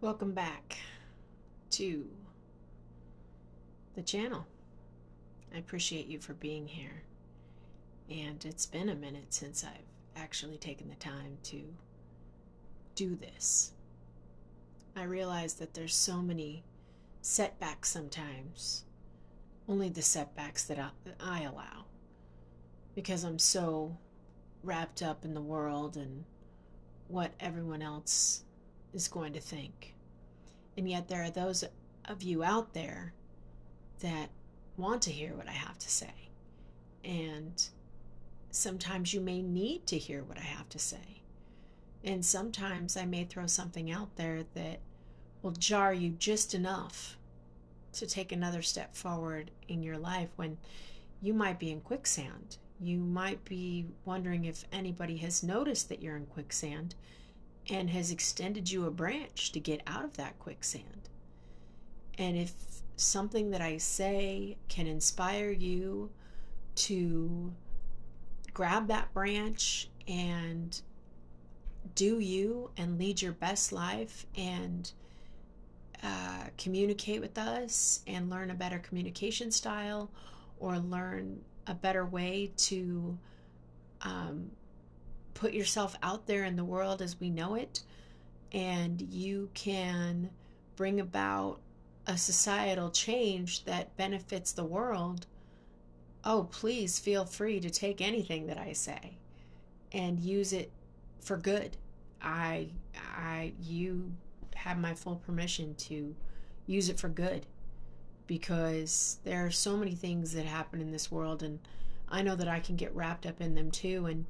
Welcome back to the channel. I appreciate you for being here. And it's been a minute since I've actually taken the time to do this. I realize that there's so many setbacks sometimes, only the setbacks that I, that I allow, because I'm so wrapped up in the world and what everyone else is going to think. And yet, there are those of you out there that want to hear what I have to say. And sometimes you may need to hear what I have to say. And sometimes I may throw something out there that will jar you just enough to take another step forward in your life when you might be in quicksand. You might be wondering if anybody has noticed that you're in quicksand and has extended you a branch to get out of that quicksand. And if something that I say can inspire you to grab that branch and do you and lead your best life and uh, communicate with us and learn a better communication style or learn a better way to um, put yourself out there in the world as we know it, and you can bring about a societal change that benefits the world, oh, please feel free to take anything that I say and use it for good. I, I, you have my full permission to use it for good because there are so many things that happen in this world and I know that I can get wrapped up in them too and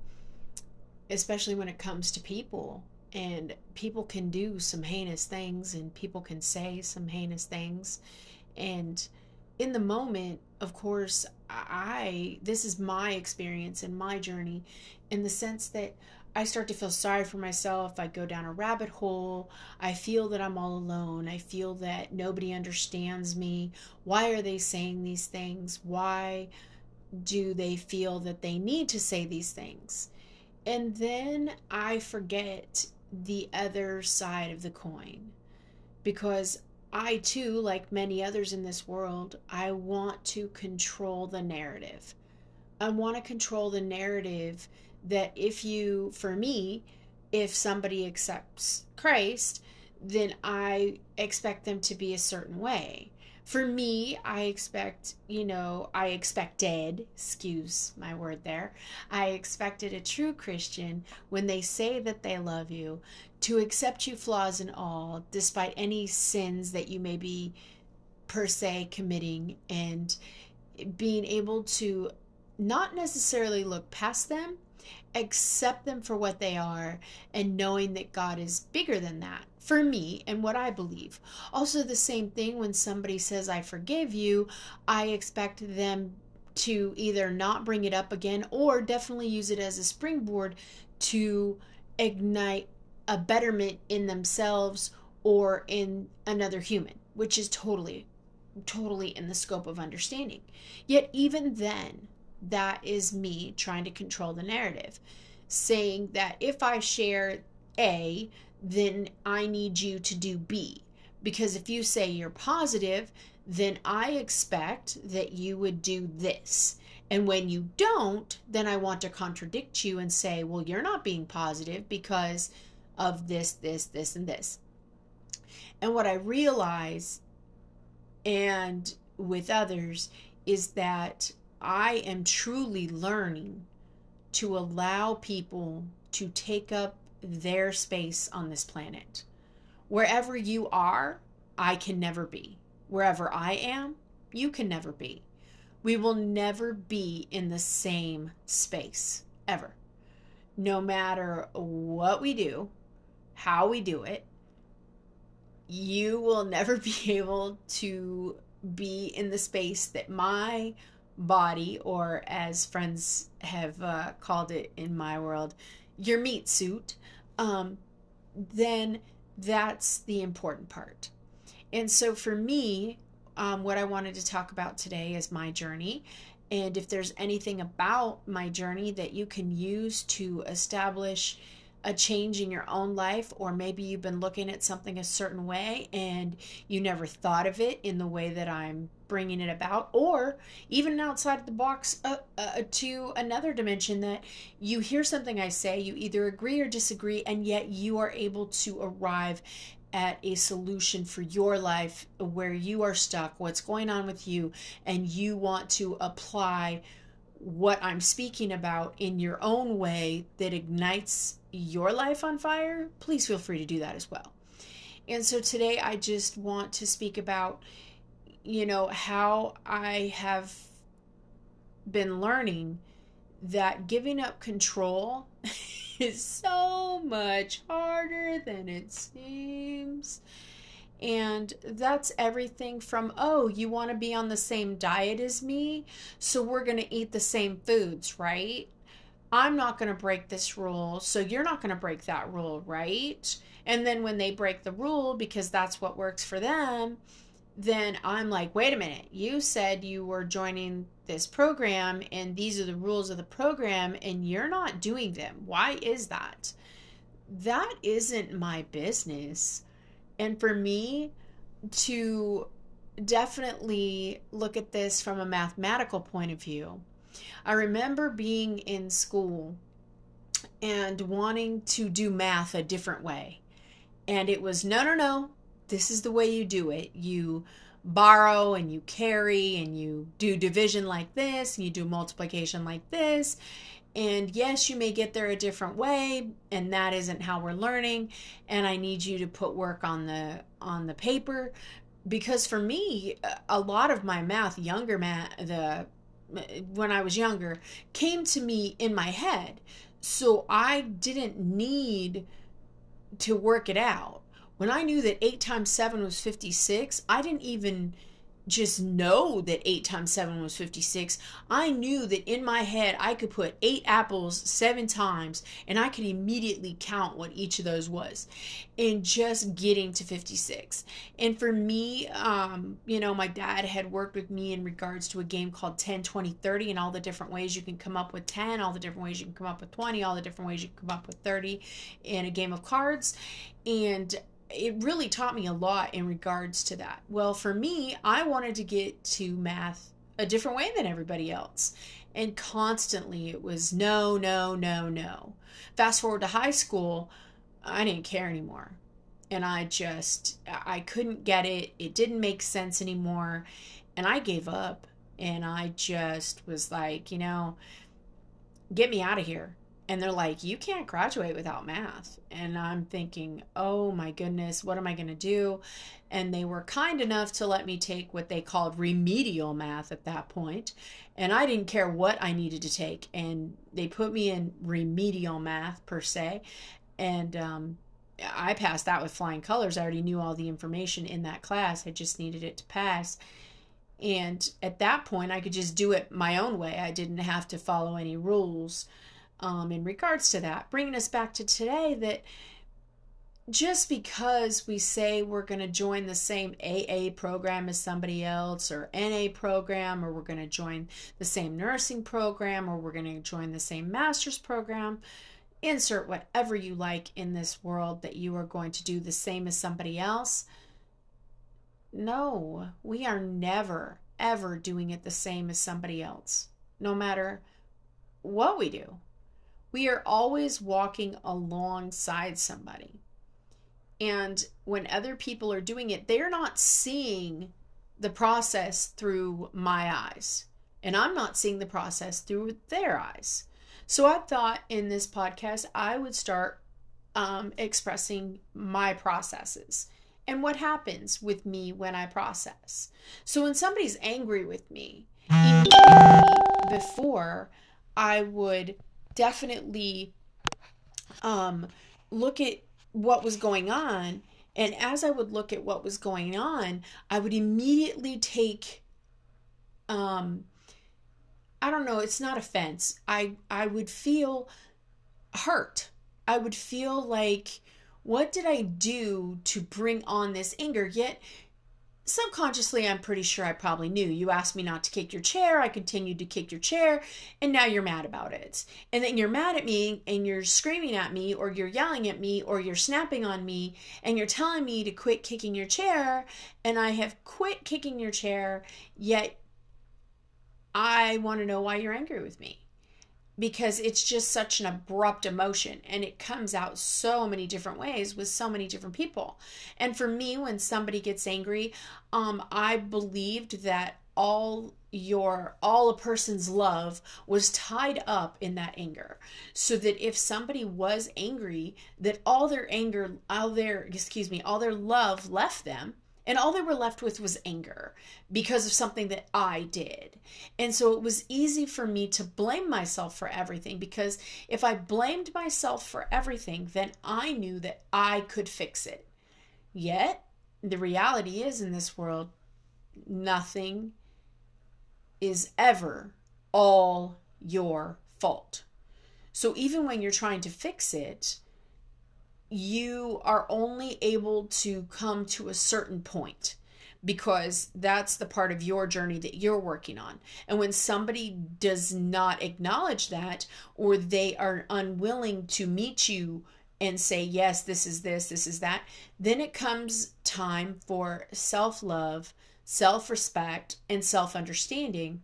especially when it comes to people and people can do some heinous things and people can say some heinous things. And in the moment of course i this is my experience and my journey in the sense that i start to feel sorry for myself. I go down a rabbit hole. I feel that i'm all alone. I feel that nobody understands me. Why are they saying these things? Why do they feel that they need to say these things and then I forget the other side of the coin because I too, like many others in this world, I want to control the narrative. I want to control the narrative that if you, for me, if somebody accepts Christ, then I expect them to be a certain way for me, I expect, you know, I expected, excuse my word there, I expected a true Christian when they say that they love you to accept you flaws and all, despite any sins that you may be per se committing, and being able to not necessarily look past them, accept them for what they are, and knowing that God is bigger than that for me and what I believe. Also, the same thing when somebody says, I forgive you, I expect them to either not bring it up again or definitely use it as a springboard to ignite a betterment in themselves or in another human, which is totally, totally in the scope of understanding. Yet, even then, that is me trying to control the narrative, saying that if I share A, then I need you to do B. Because if you say you're positive, then I expect that you would do this. And when you don't, then I want to contradict you and say, well, you're not being positive because of this, this, this, and this. And what I realize, and with others, is that I am truly learning to allow people to take up their space on this planet. Wherever you are, I can never be. Wherever I am, you can never be. We will never be in the same space, ever. No matter what we do, how we do it, you will never be able to be in the space that my body, or as friends have uh, called it in my world, your meat suit, um, then that's the important part. And so for me, um, what I wanted to talk about today is my journey. And if there's anything about my journey that you can use to establish a change in your own life, or maybe you've been looking at something a certain way and you never thought of it in the way that I'm bringing it about, or even outside the box uh, uh, to another dimension that you hear something I say, you either agree or disagree, and yet you are able to arrive at a solution for your life where you are stuck, what's going on with you, and you want to apply what I'm speaking about in your own way that ignites your life on fire, please feel free to do that as well. And so today I just want to speak about, you know, how I have been learning that giving up control is so much harder than it seems. And that's everything from, oh, you want to be on the same diet as me, so we're going to eat the same foods, right? I'm not going to break this rule, so you're not going to break that rule, right? And then when they break the rule because that's what works for them, then I'm like, wait a minute, you said you were joining this program and these are the rules of the program and you're not doing them. Why is that? That isn't my business. And for me to definitely look at this from a mathematical point of view, I remember being in school and wanting to do math a different way. And it was no, no, no, this is the way you do it. You borrow and you carry and you do division like this and you do multiplication like this. And yes, you may get there a different way, and that isn't how we're learning. And I need you to put work on the on the paper because for me, a lot of my math, younger math, the when I was younger, came to me in my head. So I didn't need to work it out. When I knew that 8 times 7 was 56, I didn't even just know that 8 times 7 was 56. I knew that in my head I could put 8 apples 7 times and I could immediately count what each of those was and just getting to 56. And for me, um, you know, my dad had worked with me in regards to a game called 10, 20, 30 and all the different ways you can come up with 10, all the different ways you can come up with 20, all the different ways you can come up with 30 in a game of cards. And it really taught me a lot in regards to that. Well, for me, I wanted to get to math a different way than everybody else. And constantly it was no, no, no, no. Fast forward to high school, I didn't care anymore. And I just, I couldn't get it. It didn't make sense anymore. And I gave up. And I just was like, you know, get me out of here and they're like, you can't graduate without math. And I'm thinking, oh my goodness, what am I going to do? And they were kind enough to let me take what they called remedial math at that point. And I didn't care what I needed to take. And they put me in remedial math per se. And um, I passed that with flying colors. I already knew all the information in that class, I just needed it to pass. And at that point, I could just do it my own way. I didn't have to follow any rules um, in regards to that, bringing us back to today that just because we say we're going to join the same AA program as somebody else or NA program or we're going to join the same nursing program or we're going to join the same master's program, insert whatever you like in this world that you are going to do the same as somebody else. No, we are never, ever doing it the same as somebody else, no matter what we do. We are always walking alongside somebody. And when other people are doing it, they're not seeing the process through my eyes. And I'm not seeing the process through their eyes. So I thought in this podcast, I would start um, expressing my processes and what happens with me when I process. So when somebody's angry with me, before I would definitely um, look at what was going on. And as I would look at what was going on, I would immediately take, um, I don't know, it's not offense. I, I would feel hurt. I would feel like, what did I do to bring on this anger? Yet, subconsciously, I'm pretty sure I probably knew. You asked me not to kick your chair. I continued to kick your chair, and now you're mad about it. And then you're mad at me, and you're screaming at me, or you're yelling at me, or you're snapping on me, and you're telling me to quit kicking your chair. And I have quit kicking your chair, yet I want to know why you're angry with me because it's just such an abrupt emotion and it comes out so many different ways with so many different people. And for me when somebody gets angry, um I believed that all your all a person's love was tied up in that anger so that if somebody was angry that all their anger all their excuse me all their love left them and all they were left with was anger because of something that I did. And so it was easy for me to blame myself for everything because if I blamed myself for everything, then I knew that I could fix it. Yet, the reality is in this world, nothing is ever all your fault. So even when you're trying to fix it, you are only able to come to a certain point because that's the part of your journey that you're working on. And when somebody does not acknowledge that, or they are unwilling to meet you and say, yes, this is this, this is that, then it comes time for self love, self respect, and self understanding.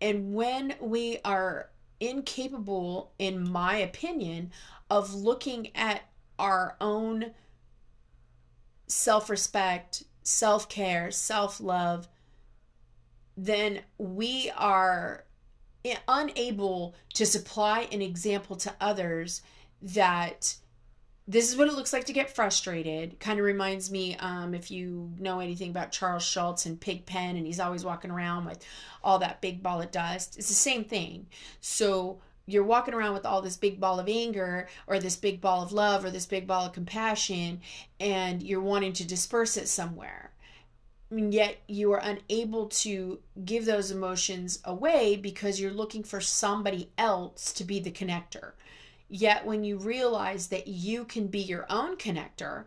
And when we are incapable, in my opinion, of looking at our own self respect, self care, self love, then we are unable to supply an example to others that this is what it looks like to get frustrated. Kind of reminds me, um, if you know anything about Charles Schulz and Pigpen, and he's always walking around with all that big ball of dust. It's the same thing. So you're walking around with all this big ball of anger or this big ball of love or this big ball of compassion and you're wanting to disperse it somewhere. And yet you are unable to give those emotions away because you're looking for somebody else to be the connector. Yet when you realize that you can be your own connector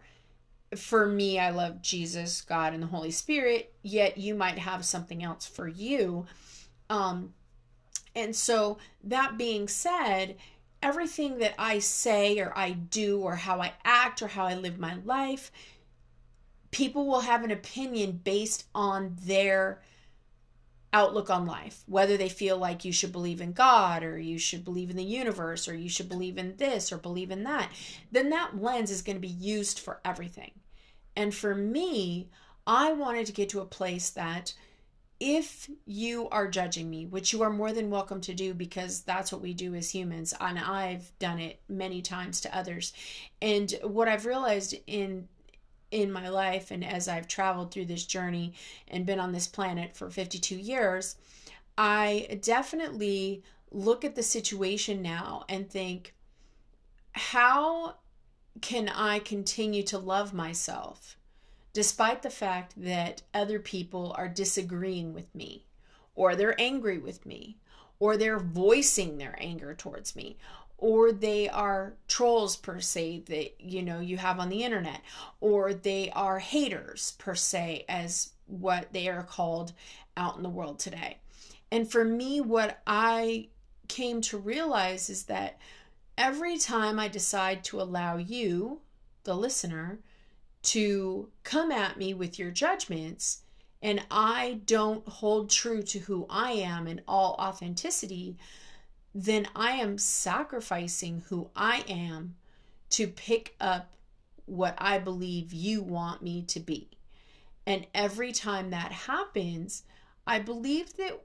for me i love jesus god and the holy spirit yet you might have something else for you um and so, that being said, everything that I say or I do or how I act or how I live my life, people will have an opinion based on their outlook on life, whether they feel like you should believe in God or you should believe in the universe or you should believe in this or believe in that, then that lens is going to be used for everything. And for me, I wanted to get to a place that if you are judging me, which you are more than welcome to do because that's what we do as humans, and I've done it many times to others. And what I've realized in in my life and as I've traveled through this journey and been on this planet for 52 years, I definitely look at the situation now and think how can I continue to love myself? Despite the fact that other people are disagreeing with me, or they're angry with me, or they're voicing their anger towards me, or they are trolls per se that you know you have on the internet, or they are haters per se, as what they are called out in the world today. And for me, what I came to realize is that every time I decide to allow you, the listener, to come at me with your judgments and I don't hold true to who I am in all authenticity, then I am sacrificing who I am to pick up what I believe you want me to be. And every time that happens, I believe that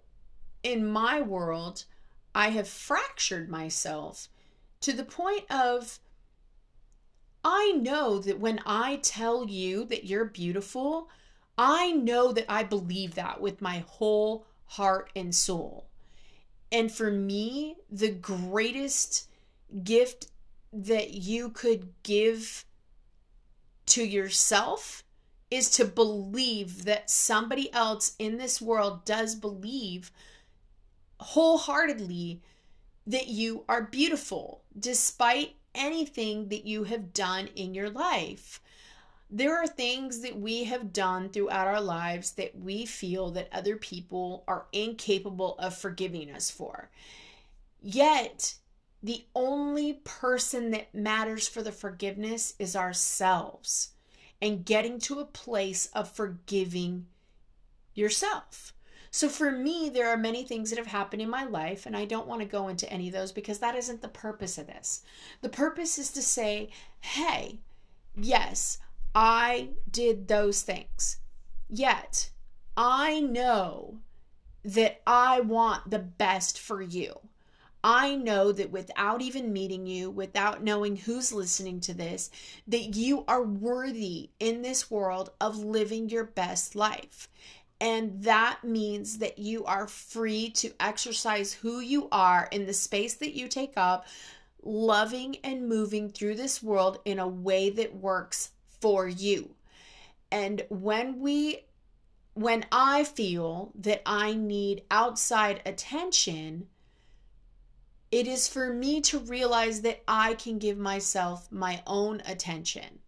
in my world, I have fractured myself to the point of I know that when I tell you that you're beautiful, I know that I believe that with my whole heart and soul. And for me, the greatest gift that you could give to yourself is to believe that somebody else in this world does believe wholeheartedly that you are beautiful despite anything that you have done in your life. there are things that we have done throughout our lives that we feel that other people are incapable of forgiving us for. Yet, the only person that matters for the forgiveness is ourselves and getting to a place of forgiving yourself. So, for me, there are many things that have happened in my life, and I don't want to go into any of those because that isn't the purpose of this. The purpose is to say, hey, yes, I did those things. Yet, I know that I want the best for you. I know that without even meeting you, without knowing who's listening to this, that you are worthy in this world of living your best life. And that means that you are free to exercise who you are in the space that you take up, loving and moving through this world in a way that works for you. And when we when I feel that I need outside attention, it is for me to realize that I can give myself my own attention.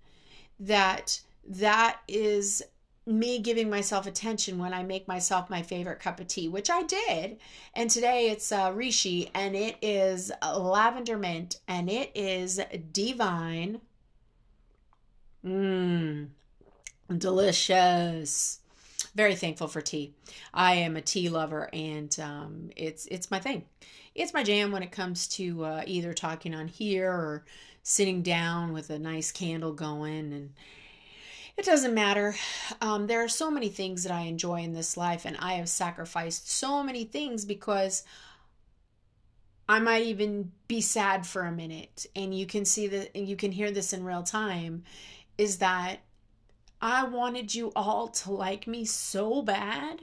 That that is me giving myself attention when I make myself my favorite cup of tea, which I did. And today it's uh, Rishi and it is lavender mint and it is divine. Mmm, delicious. Very thankful for tea. I am a tea lover, and um, it's it's my thing. It's my jam when it comes to uh, either talking on here or sitting down with a nice candle going, and it doesn't matter. Um, there are so many things that I enjoy in this life, and I have sacrificed so many things because I might even be sad for a minute, and you can see that, and you can hear this in real time is that I wanted you all to like me so bad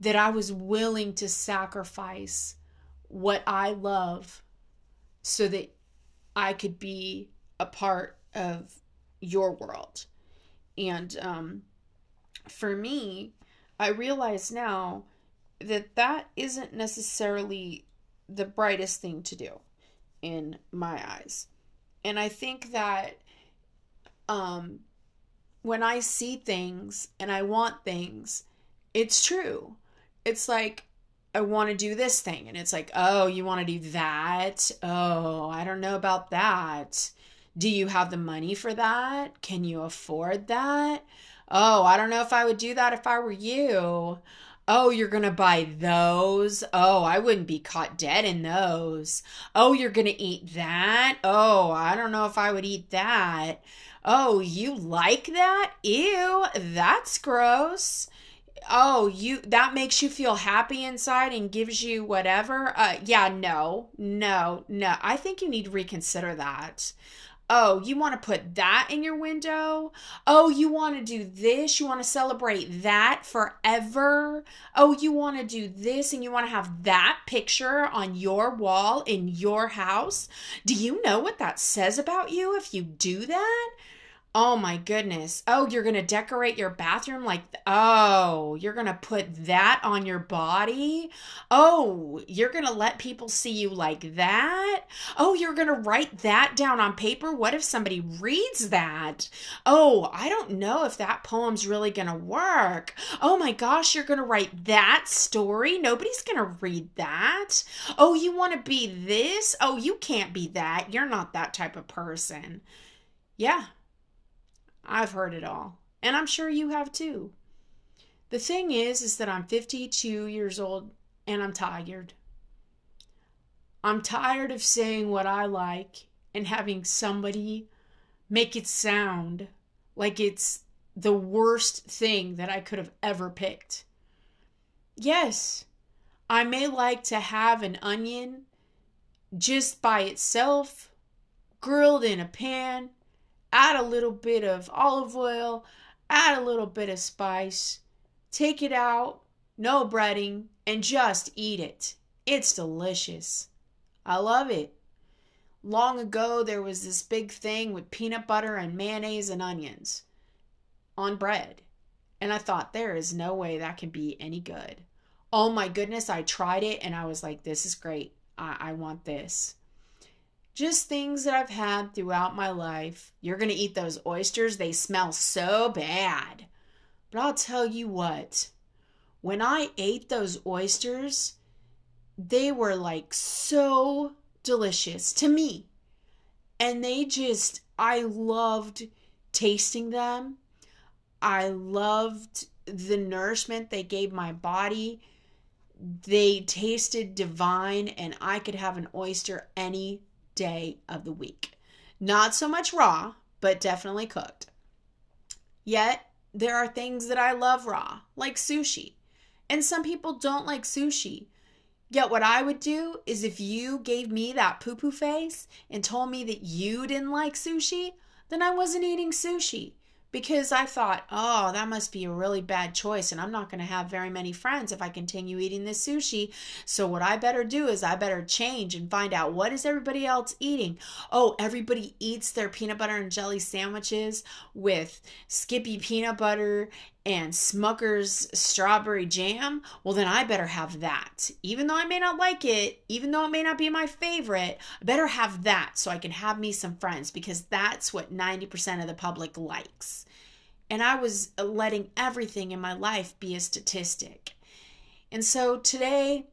that I was willing to sacrifice what I love so that I could be a part of your world. And um, for me, I realize now that that isn't necessarily the brightest thing to do in my eyes. And I think that um, when I see things and I want things, it's true. It's like, I want to do this thing. And it's like, oh, you want to do that? Oh, I don't know about that. Do you have the money for that? Can you afford that? Oh, I don't know if I would do that if I were you. Oh, you're going to buy those? Oh, I wouldn't be caught dead in those. Oh, you're going to eat that? Oh, I don't know if I would eat that. Oh, you like that? Ew, that's gross. Oh, you that makes you feel happy inside and gives you whatever. Uh yeah, no. No. No. I think you need to reconsider that. Oh, you want to put that in your window? Oh, you want to do this? You want to celebrate that forever? Oh, you want to do this and you want to have that picture on your wall in your house? Do you know what that says about you if you do that? Oh my goodness. Oh, you're going to decorate your bathroom like, oh, you're going to put that on your body. Oh, you're going to let people see you like that. Oh, you're going to write that down on paper. What if somebody reads that? Oh, I don't know if that poem's really going to work. Oh my gosh, you're going to write that story. Nobody's going to read that. Oh, you want to be this? Oh, you can't be that. You're not that type of person. Yeah I've heard it all, and I'm sure you have too. The thing is is that I'm 52 years old and I'm tired. I'm tired of saying what I like and having somebody make it sound like it's the worst thing that I could have ever picked. Yes, I may like to have an onion just by itself, grilled in a pan, add a little bit of olive oil, add a little bit of spice, take it out, no breading, and just eat it. It's delicious. I love it. Long ago, there was this big thing with peanut butter and mayonnaise and onions on bread. And I thought, there is no way that can be any good. Oh my goodness, I tried it and I was like, this is great. I, I want this. Just things that I've had throughout my life. You're going to eat those oysters, they smell so bad. But I'll tell you what, when I ate those oysters, they were like so delicious to me. And they just, I loved tasting them. I loved the nourishment they gave my body. They tasted divine, and I could have an oyster any day of the week. Not so much raw, but definitely cooked. Yet, there are things that I love raw, like sushi. And some people don't like sushi. Yet, what I would do is if you gave me that poo poo face and told me that you didn't like sushi, then I wasn't eating sushi because I thought, oh, that must be a really bad choice, and I'm not going to have very many friends if I continue eating this sushi. So what I better do is I better change and find out what is everybody else eating. Oh, everybody eats their peanut butter and jelly sandwiches with Skippy peanut butter and Smucker's strawberry jam, well, then I better have that. Even though I may not like it, even though it may not be my favorite, I better have that so I can have me some friends because that's what 90% of the public likes. And I was uh, letting everything in my life be a statistic. And so today,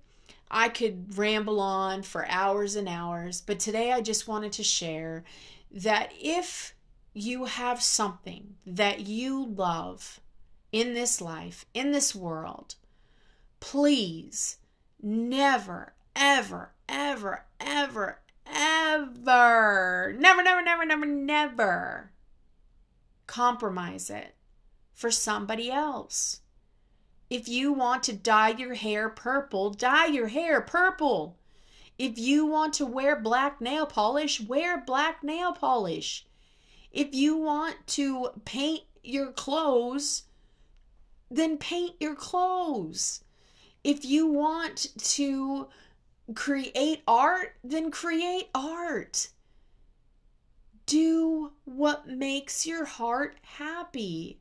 I could ramble on for hours and hours, but today I just wanted to share that if you have something that you love, in this life, in this world, please never, ever, ever, ever, ever, never, never, never, never, never compromise it for somebody else. If you want to dye your hair purple, dye your hair purple. If you want to wear black nail polish, wear black nail polish. If you want to paint your clothes then paint your clothes. If you want to create art, then create art. Do what makes your heart happy.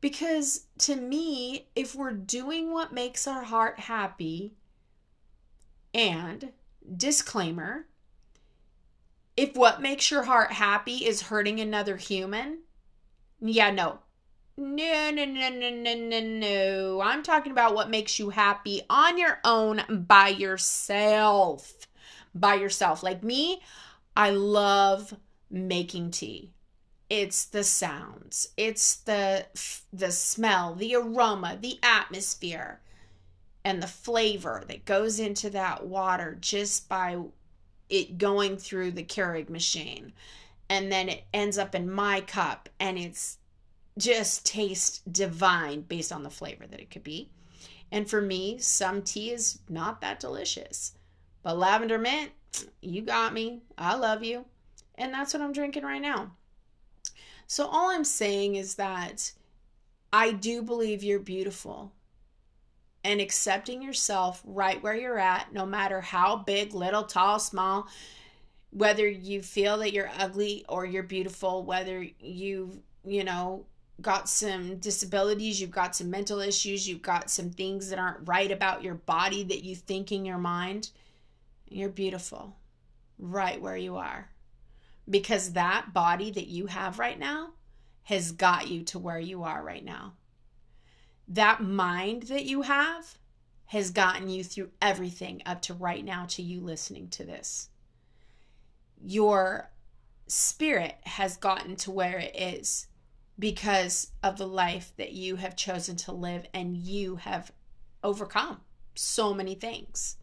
Because to me, if we're doing what makes our heart happy, and disclaimer, if what makes your heart happy is hurting another human, yeah, no, no, no, no, no, no, no, no. I'm talking about what makes you happy on your own by yourself. By yourself. Like me, I love making tea. It's the sounds, it's the the smell, the aroma, the atmosphere, and the flavor that goes into that water just by it going through the Keurig machine. And then it ends up in my cup and it's just taste divine based on the flavor that it could be. And for me, some tea is not that delicious. But lavender mint, you got me. I love you. And that's what I'm drinking right now. So all I'm saying is that I do believe you're beautiful. And accepting yourself right where you're at, no matter how big, little, tall, small, whether you feel that you're ugly or you're beautiful, whether you, you know, got some disabilities, you've got some mental issues, you've got some things that aren't right about your body that you think in your mind, you're beautiful right where you are. Because that body that you have right now has got you to where you are right now. That mind that you have has gotten you through everything up to right now to you listening to this. Your spirit has gotten to where it is because of the life that you have chosen to live and you have overcome so many things.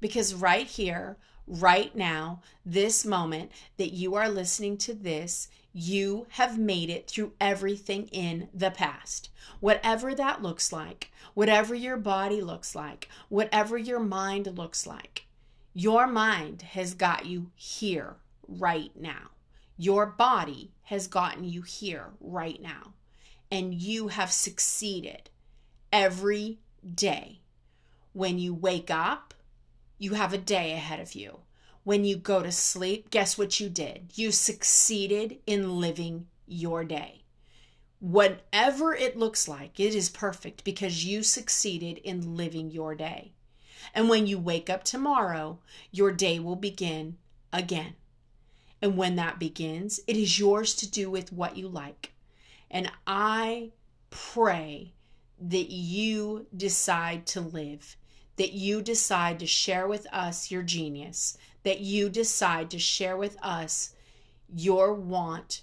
Because right here, right now, this moment that you are listening to this, you have made it through everything in the past. Whatever that looks like, whatever your body looks like, whatever your mind looks like, your mind has got you here right now. Your body has gotten you here right now, and you have succeeded every day. When you wake up, you have a day ahead of you. When you go to sleep, guess what you did? You succeeded in living your day. Whatever it looks like, it is perfect because you succeeded in living your day. And when you wake up tomorrow, your day will begin again. And when that begins, it is yours to do with what you like. And I pray that you decide to live, that you decide to share with us your genius, that you decide to share with us your want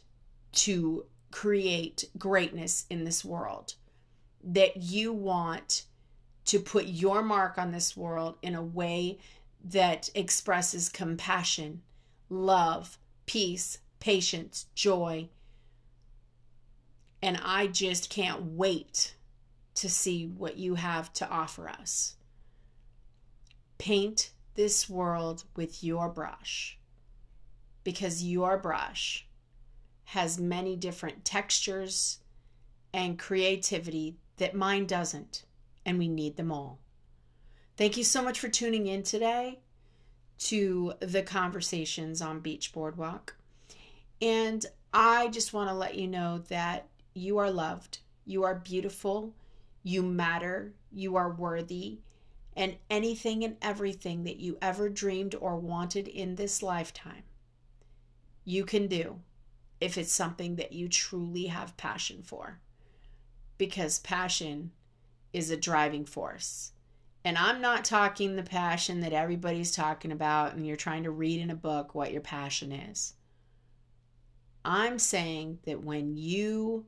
to create greatness in this world, that you want to put your mark on this world in a way that expresses compassion, love, peace, patience, joy. And I just can't wait to see what you have to offer us. Paint this world with your brush because your brush has many different textures and creativity that mine doesn't, and we need them all. Thank you so much for tuning in today to the conversations on Beach Boardwalk. And I just want to let you know that you are loved, you are beautiful, you matter, you are worthy, and anything and everything that you ever dreamed or wanted in this lifetime, you can do if it's something that you truly have passion for. Because passion is a driving force. And I'm not talking the passion that everybody's talking about and you're trying to read in a book what your passion is. I'm saying that when you,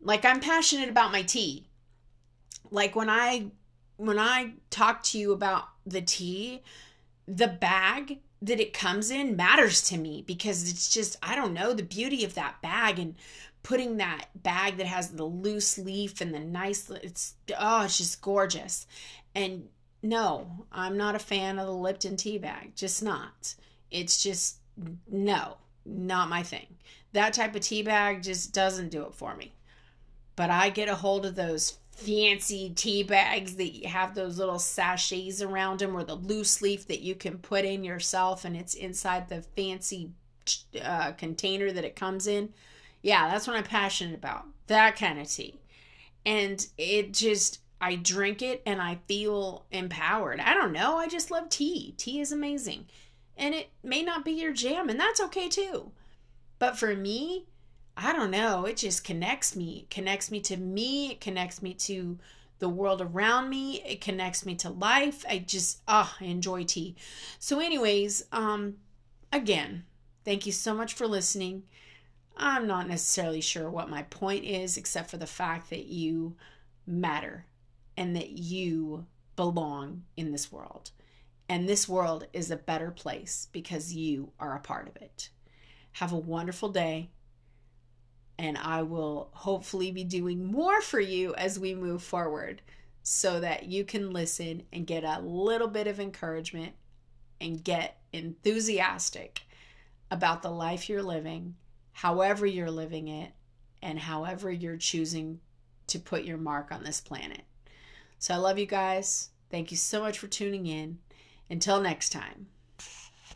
like, I'm passionate about my tea. Like, when I when I talk to you about the tea, the bag that it comes in matters to me because it's just I don't know the beauty of that bag and putting that bag that has the loose leaf and the nice it's oh it's just gorgeous. And no, I'm not a fan of the Lipton tea bag, just not. It's just no, not my thing. That type of tea bag just doesn't do it for me. But I get a hold of those fancy tea bags that have those little sachets around them or the loose leaf that you can put in yourself and it's inside the fancy uh, container that it comes in. Yeah, that's what I'm passionate about. That kind of tea. And it just, I drink it and I feel empowered. I don't know. I just love tea. Tea is amazing. And it may not be your jam, and that's okay too. But for me, I don't know, it just connects me. It connects me to me, it connects me to the world around me, it connects me to life. I just ah, oh, I enjoy tea. So anyways, um again, thank you so much for listening. I'm not necessarily sure what my point is except for the fact that you matter and that you belong in this world. And this world is a better place because you are a part of it. Have a wonderful day and I will hopefully be doing more for you as we move forward so that you can listen and get a little bit of encouragement and get enthusiastic about the life you're living, however you're living it, and however you're choosing to put your mark on this planet. So I love you guys. Thank you so much for tuning in. Until next time.